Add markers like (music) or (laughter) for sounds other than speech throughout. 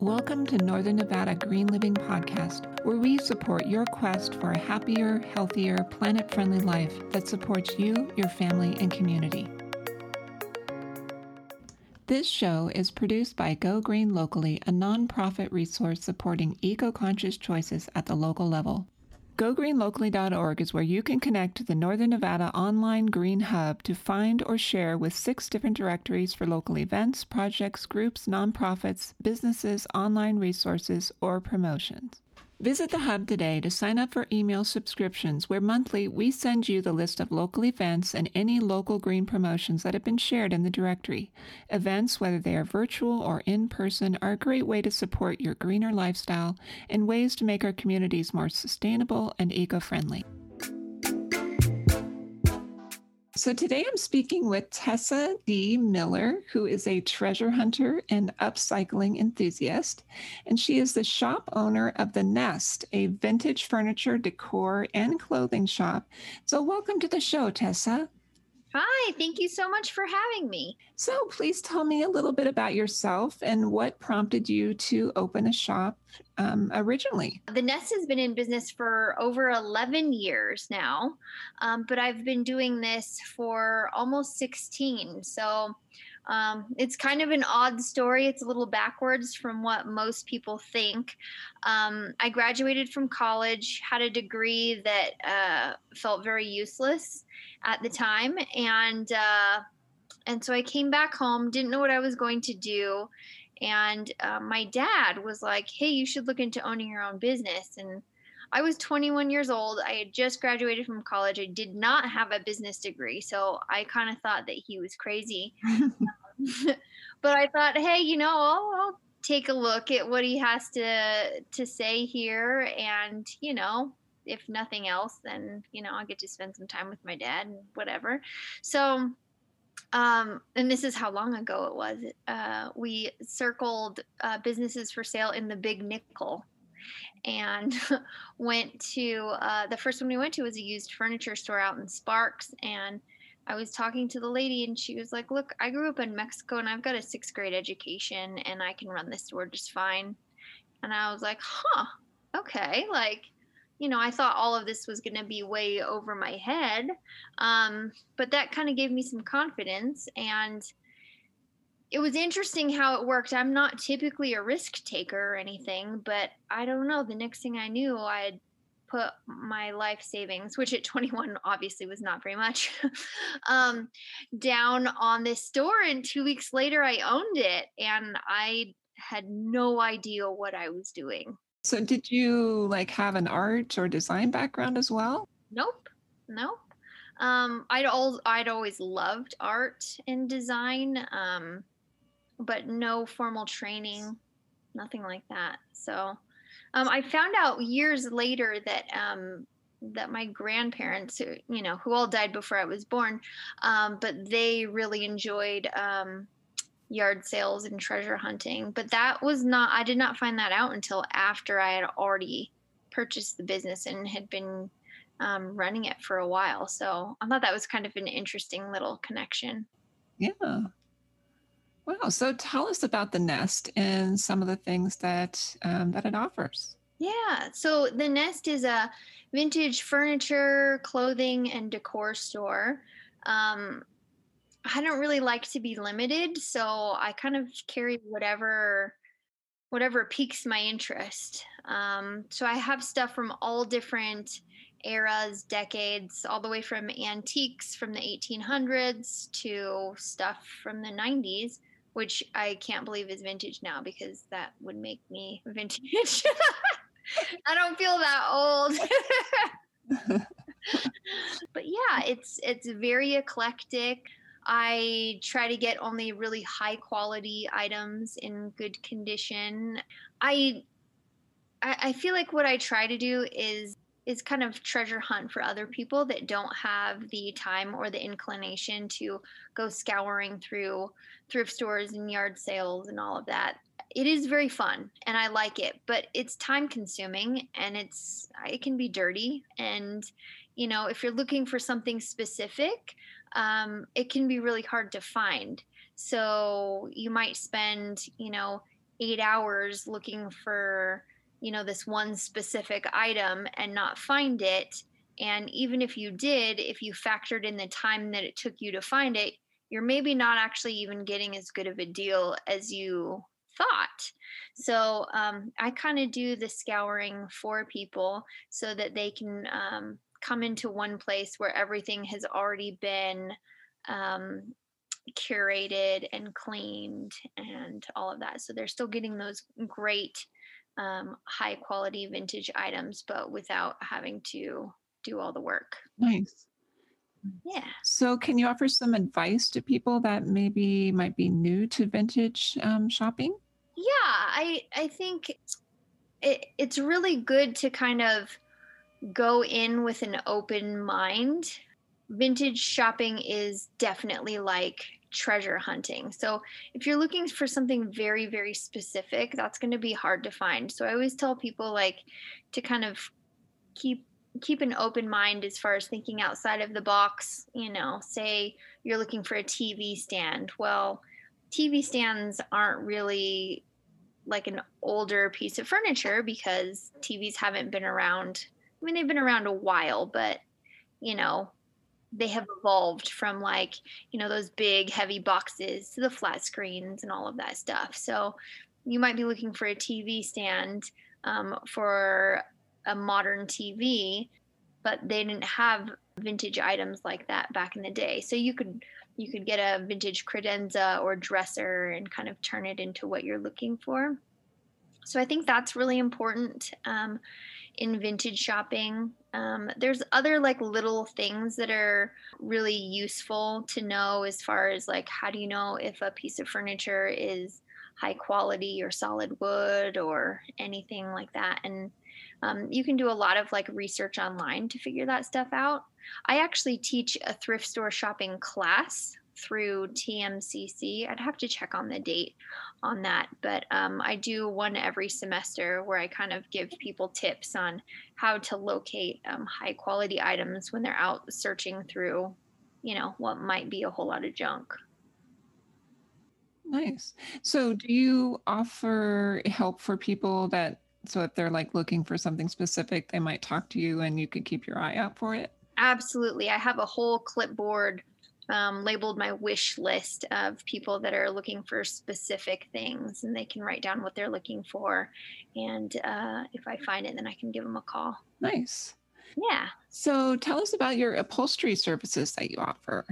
Welcome to Northern Nevada Green Living Podcast, where we support your quest for a happier, healthier, planet friendly life that supports you, your family, and community. This show is produced by Go Green Locally, a nonprofit resource supporting eco conscious choices at the local level. GoGreenLocally.org is where you can connect to the Northern Nevada Online Green Hub to find or share with six different directories for local events, projects, groups, nonprofits, businesses, online resources, or promotions. Visit the Hub today to sign up for email subscriptions, where monthly we send you the list of local events and any local green promotions that have been shared in the directory. Events, whether they are virtual or in person, are a great way to support your greener lifestyle and ways to make our communities more sustainable and eco friendly. So today I'm speaking with Tessa D. Miller, who is a treasure hunter and upcycling enthusiast. And she is the shop owner of The Nest, a vintage furniture, decor, and clothing shop. So welcome to the show, Tessa. Hi, thank you so much for having me. So, please tell me a little bit about yourself and what prompted you to open a shop um, originally. The Nest has been in business for over 11 years now, um, but I've been doing this for almost 16. So, um, it's kind of an odd story. It's a little backwards from what most people think. Um, I graduated from college, had a degree that uh, felt very useless at the time, and uh, and so I came back home, didn't know what I was going to do, and uh, my dad was like, "Hey, you should look into owning your own business." And I was 21 years old. I had just graduated from college. I did not have a business degree, so I kind of thought that he was crazy. (laughs) (laughs) but I thought, hey, you know, I'll, I'll take a look at what he has to to say here, and you know, if nothing else, then you know, I'll get to spend some time with my dad and whatever. So um, and this is how long ago it was. Uh, we circled uh, businesses for sale in the Big Nickel, and (laughs) went to uh, the first one we went to was a used furniture store out in Sparks, and I was talking to the lady, and she was like, "Look, I grew up in Mexico, and I've got a sixth grade education, and I can run this store just fine." And I was like, "Huh, okay, like." you know, I thought all of this was going to be way over my head. Um, but that kind of gave me some confidence. And it was interesting how it worked. I'm not typically a risk taker or anything, but I don't know. The next thing I knew, I had put my life savings, which at 21 obviously was not very much, (laughs) um, down on this store. And two weeks later, I owned it and I had no idea what I was doing. So, did you like have an art or design background as well? Nope, nope. Um, I'd al- I'd always loved art and design, um, but no formal training, nothing like that. So, um, I found out years later that um, that my grandparents, who, you know, who all died before I was born, um, but they really enjoyed um, yard sales and treasure hunting. But that was not, I did not find that out until after I had already purchased the business and had been um, running it for a while. So I thought that was kind of an interesting little connection. Yeah. Wow. So tell us about the nest and some of the things that um, that it offers. Yeah. So the nest is a vintage furniture, clothing, and decor store. Um, I don't really like to be limited, so I kind of carry whatever whatever piques my interest. Um, so I have stuff from all different eras, decades, all the way from antiques from the 1800s to stuff from the 90s, which I can't believe is vintage now because that would make me vintage. (laughs) I don't feel that old. (laughs) but yeah, it's it's very eclectic. I try to get only really high quality items in good condition. I I feel like what I try to do is is kind of treasure hunt for other people that don't have the time or the inclination to go scouring through thrift stores and yard sales and all of that. It is very fun and I like it, but it's time consuming and it's it can be dirty and you know, if you're looking for something specific, um, it can be really hard to find. So you might spend, you know, eight hours looking for you know this one specific item and not find it. And even if you did if you factored in the time that it took you to find it you're maybe not actually even getting as good of a deal as you thought. So um, i kind of do the scouring for people so that they can um, come into one place where everything has already been um, curated and cleaned and all of that. So they're still getting those great um, high quality vintage items, but without having to do all the work. Nice. Yeah. So, can you offer some advice to people that maybe might be new to vintage um, shopping? Yeah, I I think it, it's really good to kind of go in with an open mind. Vintage shopping is definitely like treasure hunting. So if you're looking for something very, very specific, that's going to be hard to find. So I always tell people like to kind of keep keep an open mind as far as thinking outside of the box. You know, say you're looking for a TV stand. Well, TV stands aren't really like an older piece of furniture because TVs haven't been around. I mean, they've been around a while, but you know, they have evolved from like you know those big heavy boxes to the flat screens and all of that stuff. So you might be looking for a tv stand um, for a modern tv but they didn't have vintage items like that back in the day. So you could you could get a vintage credenza or dresser and kind of turn it into what you're looking for. So i think that's really important um, in vintage shopping. Um, there's other like little things that are really useful to know as far as like how do you know if a piece of furniture is high quality or solid wood or anything like that. And um, you can do a lot of like research online to figure that stuff out. I actually teach a thrift store shopping class through TMCC. I'd have to check on the date on that, but um, I do one every semester where I kind of give people tips on how to locate um, high quality items when they're out searching through, you know, what might be a whole lot of junk. Nice. So, do you offer help for people that, so if they're like looking for something specific, they might talk to you and you could keep your eye out for it? Absolutely. I have a whole clipboard um, labeled my wish list of people that are looking for specific things, and they can write down what they're looking for. And uh, if I find it, then I can give them a call. Nice. Yeah. So tell us about your upholstery services that you offer.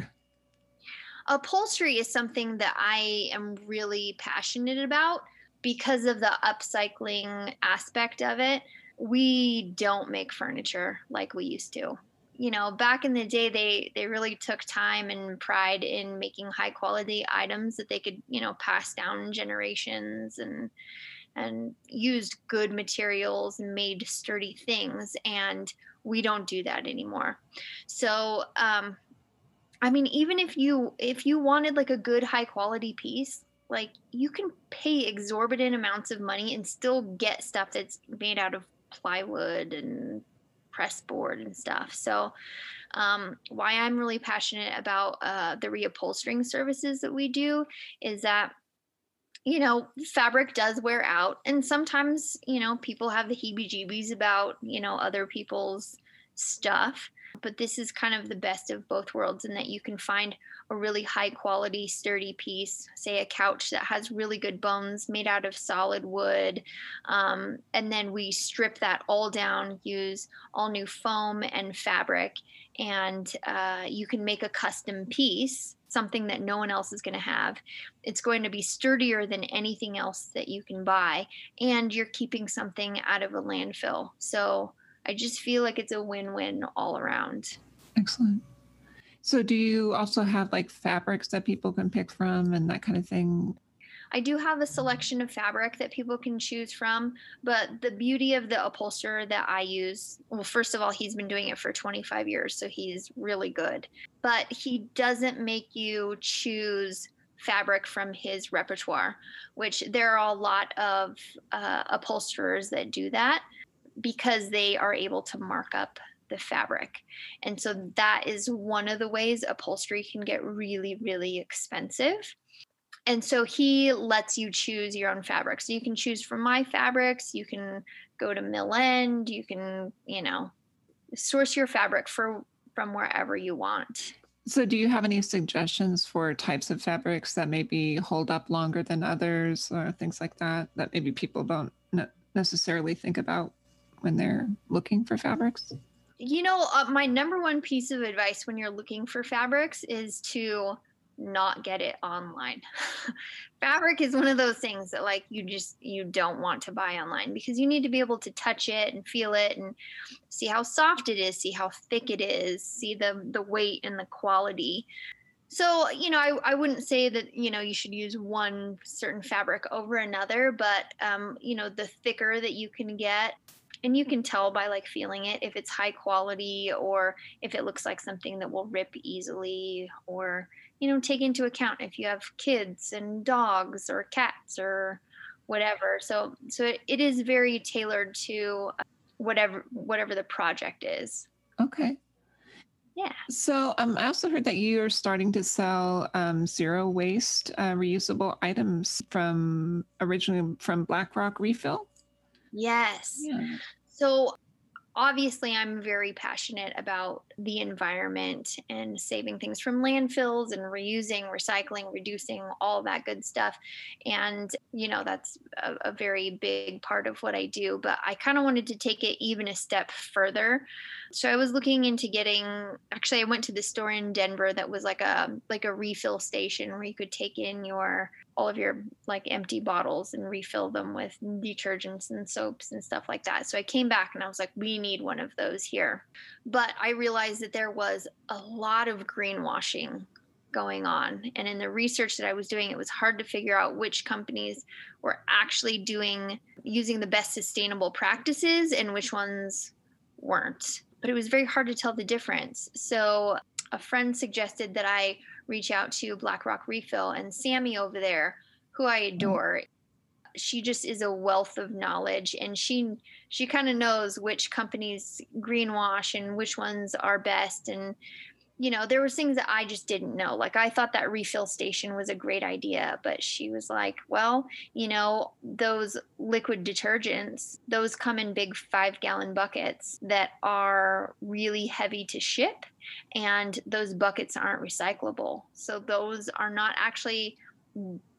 Upholstery is something that I am really passionate about because of the upcycling aspect of it. We don't make furniture like we used to you know back in the day they they really took time and pride in making high quality items that they could you know pass down generations and and used good materials and made sturdy things and we don't do that anymore. So um i mean even if you if you wanted like a good high quality piece like you can pay exorbitant amounts of money and still get stuff that's made out of plywood and press board and stuff. So, um, why I'm really passionate about uh, the reupholstering services that we do is that you know, fabric does wear out, and sometimes, you know, people have the heebie jeebies about, you know, other people's stuff. But this is kind of the best of both worlds in that you can find a really high quality, sturdy piece, say a couch that has really good bones made out of solid wood. Um, and then we strip that all down, use all new foam and fabric, and uh, you can make a custom piece something that no one else is going to have. It's going to be sturdier than anything else that you can buy, and you're keeping something out of a landfill. So I just feel like it's a win win all around. Excellent. So, do you also have like fabrics that people can pick from and that kind of thing? I do have a selection of fabric that people can choose from, but the beauty of the upholsterer that I use, well, first of all, he's been doing it for 25 years, so he's really good. But he doesn't make you choose fabric from his repertoire, which there are a lot of uh, upholsterers that do that because they are able to mark up the fabric. And so that is one of the ways upholstery can get really, really expensive. and so he lets you choose your own fabric. So you can choose from my fabrics, you can go to Mill End, you can, you know, source your fabric for from wherever you want. So, do you have any suggestions for types of fabrics that maybe hold up longer than others or things like that that maybe people don't necessarily think about when they're looking for fabrics? You know, uh, my number one piece of advice when you're looking for fabrics is to not get it online. (laughs) Fabric is one of those things that like you just you don't want to buy online because you need to be able to touch it and feel it and see how soft it is, see how thick it is, see the the weight and the quality. So, you know, I, I wouldn't say that, you know, you should use one certain fabric over another, but, um, you know, the thicker that you can get, and you can tell by like feeling it if it's high quality or if it looks like something that will rip easily or you know take into account if you have kids and dogs or cats or whatever. So so it is very tailored to uh, whatever whatever the project is. Okay. Yeah. So um, i also heard that you're starting to sell um, zero waste uh, reusable items from originally from blackrock refill yes. Yeah. so obviously i'm very passionate about the environment and saving things from landfills and reusing recycling reducing all that good stuff. And you know that's a, a very big part of what i do but i kind of wanted to take it even a step further so i was looking into getting actually i went to the store in denver that was like a like a refill station where you could take in your all of your like empty bottles and refill them with detergents and soaps and stuff like that. So I came back and I was like, we need one of those here. But I realized that there was a lot of greenwashing going on. And in the research that I was doing, it was hard to figure out which companies were actually doing using the best sustainable practices and which ones weren't. But it was very hard to tell the difference. So a friend suggested that I reach out to BlackRock Refill and Sammy over there, who I mm-hmm. adore. She just is a wealth of knowledge and she she kind of knows which companies greenwash and which ones are best and you know, there was things that I just didn't know. Like I thought that refill station was a great idea, but she was like, "Well, you know, those liquid detergents, those come in big 5-gallon buckets that are really heavy to ship, and those buckets aren't recyclable. So those are not actually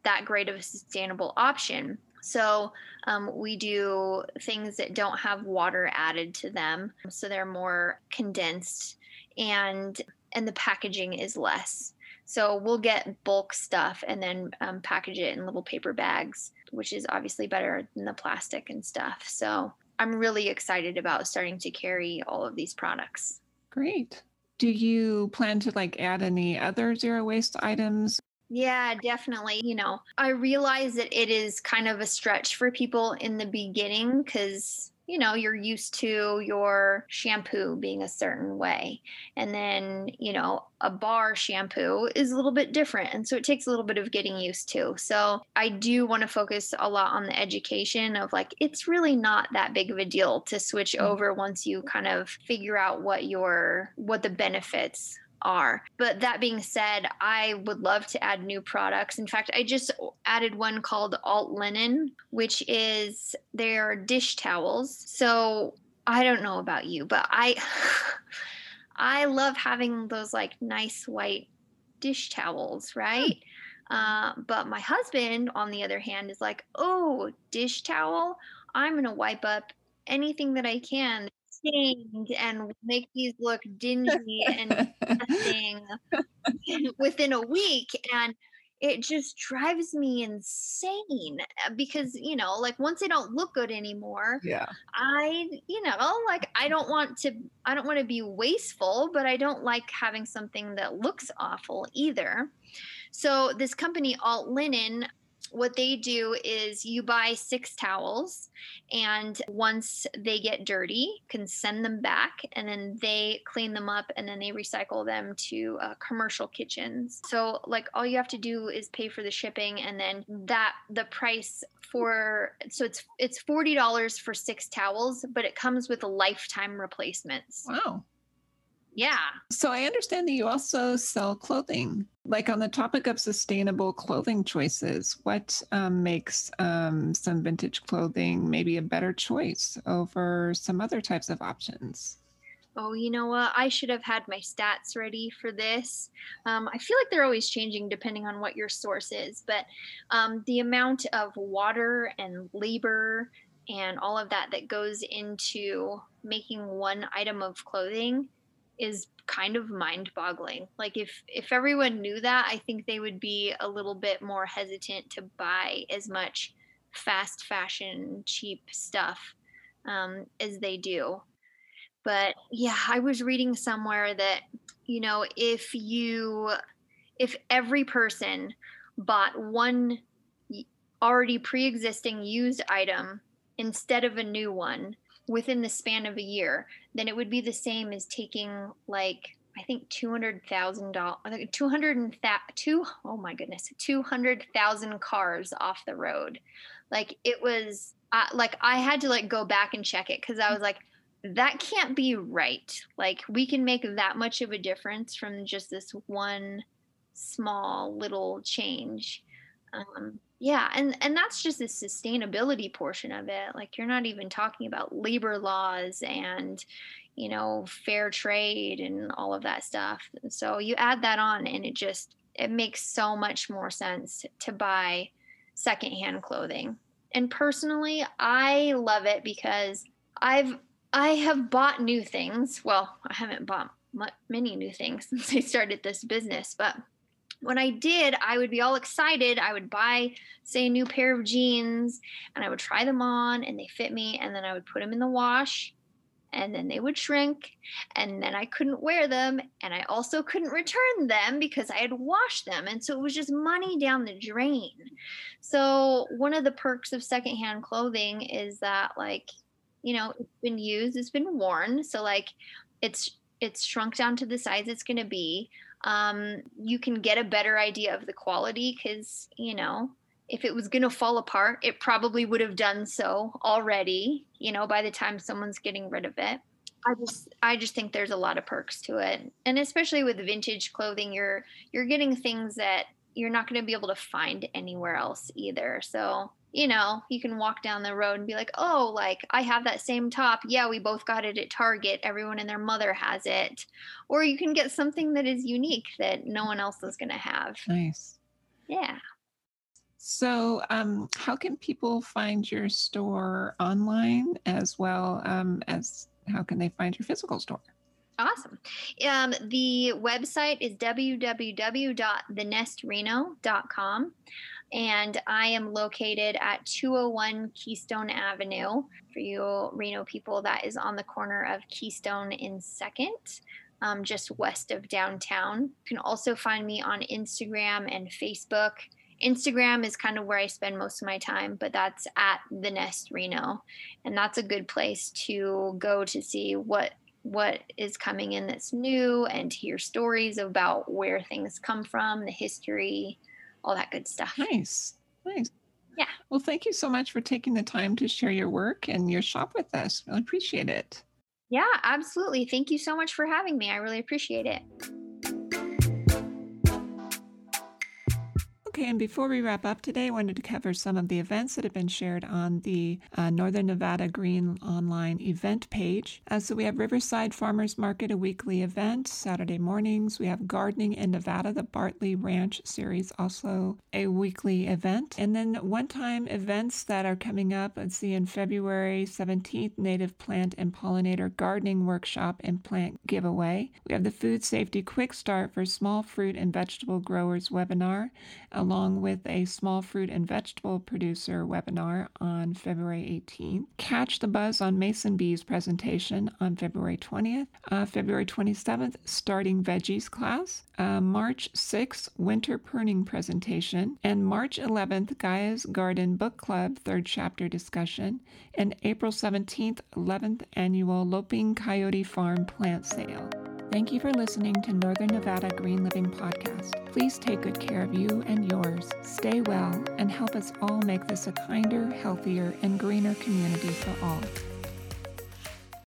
that great of a sustainable option." So um, we do things that don't have water added to them, so they're more condensed and and the packaging is less. So we'll get bulk stuff and then um, package it in little paper bags, which is obviously better than the plastic and stuff. So I'm really excited about starting to carry all of these products. Great. Do you plan to like add any other zero waste items? Yeah, definitely. You know, I realize that it is kind of a stretch for people in the beginning because you know you're used to your shampoo being a certain way and then you know a bar shampoo is a little bit different and so it takes a little bit of getting used to so i do want to focus a lot on the education of like it's really not that big of a deal to switch mm. over once you kind of figure out what your what the benefits are. But that being said, I would love to add new products. In fact, I just added one called Alt Linen, which is their dish towels. So I don't know about you, but I (laughs) I love having those like nice white dish towels, right? Hmm. Uh, but my husband, on the other hand, is like, oh, dish towel. I'm gonna wipe up anything that I can stained and make these look dingy and (laughs) disgusting (laughs) within a week. And it just drives me insane uh, because you know like once they don't look good anymore yeah i you know like i don't want to i don't want to be wasteful but i don't like having something that looks awful either so this company alt linen what they do is you buy six towels and once they get dirty can send them back and then they clean them up and then they recycle them to uh, commercial kitchens. So like all you have to do is pay for the shipping and then that the price for so it's it's $40 for six towels but it comes with lifetime replacements. Wow Yeah. So I understand that you also sell clothing. Like on the topic of sustainable clothing choices, what um, makes um, some vintage clothing maybe a better choice over some other types of options? Oh, you know what? I should have had my stats ready for this. Um, I feel like they're always changing depending on what your source is, but um, the amount of water and labor and all of that that goes into making one item of clothing is kind of mind-boggling. Like if if everyone knew that, I think they would be a little bit more hesitant to buy as much fast fashion, cheap stuff um, as they do. But yeah, I was reading somewhere that you know if you if every person bought one already pre-existing used item instead of a new one within the span of a year, then it would be the same as taking like I think two hundred thousand dollars, two hundred and two. Oh my goodness, two hundred thousand cars off the road. Like it was, uh, like I had to like go back and check it because I was like, that can't be right. Like we can make that much of a difference from just this one small little change. Um, yeah and and that's just the sustainability portion of it like you're not even talking about labor laws and you know fair trade and all of that stuff so you add that on and it just it makes so much more sense to buy secondhand clothing and personally i love it because i've i have bought new things well i haven't bought many new things (laughs) since i started this business but when I did, I would be all excited. I would buy, say, a new pair of jeans and I would try them on and they fit me. And then I would put them in the wash and then they would shrink and then I couldn't wear them. And I also couldn't return them because I had washed them. And so it was just money down the drain. So, one of the perks of secondhand clothing is that, like, you know, it's been used, it's been worn. So, like, it's it's shrunk down to the size it's going to be um, you can get a better idea of the quality because, you know, if it was going to fall apart, it probably would have done so already, you know, by the time someone's getting rid of it. I just I just think there's a lot of perks to it. And especially with vintage clothing, you're you're getting things that you're not going to be able to find anywhere else either. So, you know, you can walk down the road and be like, oh, like I have that same top. Yeah, we both got it at Target. Everyone and their mother has it. Or you can get something that is unique that no one else is going to have. Nice. Yeah. So, um, how can people find your store online as well um, as how can they find your physical store? Awesome. Um, the website is www.thenestreno.com and I am located at 201 Keystone Avenue. For you Reno people, that is on the corner of Keystone in Second, um, just west of downtown. You can also find me on Instagram and Facebook. Instagram is kind of where I spend most of my time, but that's at the Nest Reno, and that's a good place to go to see what what is coming in that's new and hear stories about where things come from, the history, all that good stuff. Nice. Nice. Yeah. Well, thank you so much for taking the time to share your work and your shop with us. I appreciate it. Yeah, absolutely. Thank you so much for having me. I really appreciate it. Okay, and before we wrap up today, I wanted to cover some of the events that have been shared on the uh, Northern Nevada Green Online event page. Uh, so we have Riverside Farmers Market, a weekly event, Saturday mornings. We have Gardening in Nevada, the Bartley Ranch series, also a weekly event. And then one time events that are coming up, let's see, in February 17th, Native Plant and Pollinator Gardening Workshop and Plant Giveaway. We have the Food Safety Quick Start for Small Fruit and Vegetable Growers webinar along with a small fruit and vegetable producer webinar on February 18th. Catch the Buzz on Mason Bee's presentation on February 20th. Uh, February 27th, Starting Veggies class. Uh, March 6th, Winter Pruning presentation. And March 11th, Gaia's Garden Book Club third chapter discussion. And April 17th, 11th annual Loping Coyote Farm plant sale. Thank you for listening to Northern Nevada Green Living Podcast. Please take good care of you and yours. Stay well and help us all make this a kinder, healthier, and greener community for all.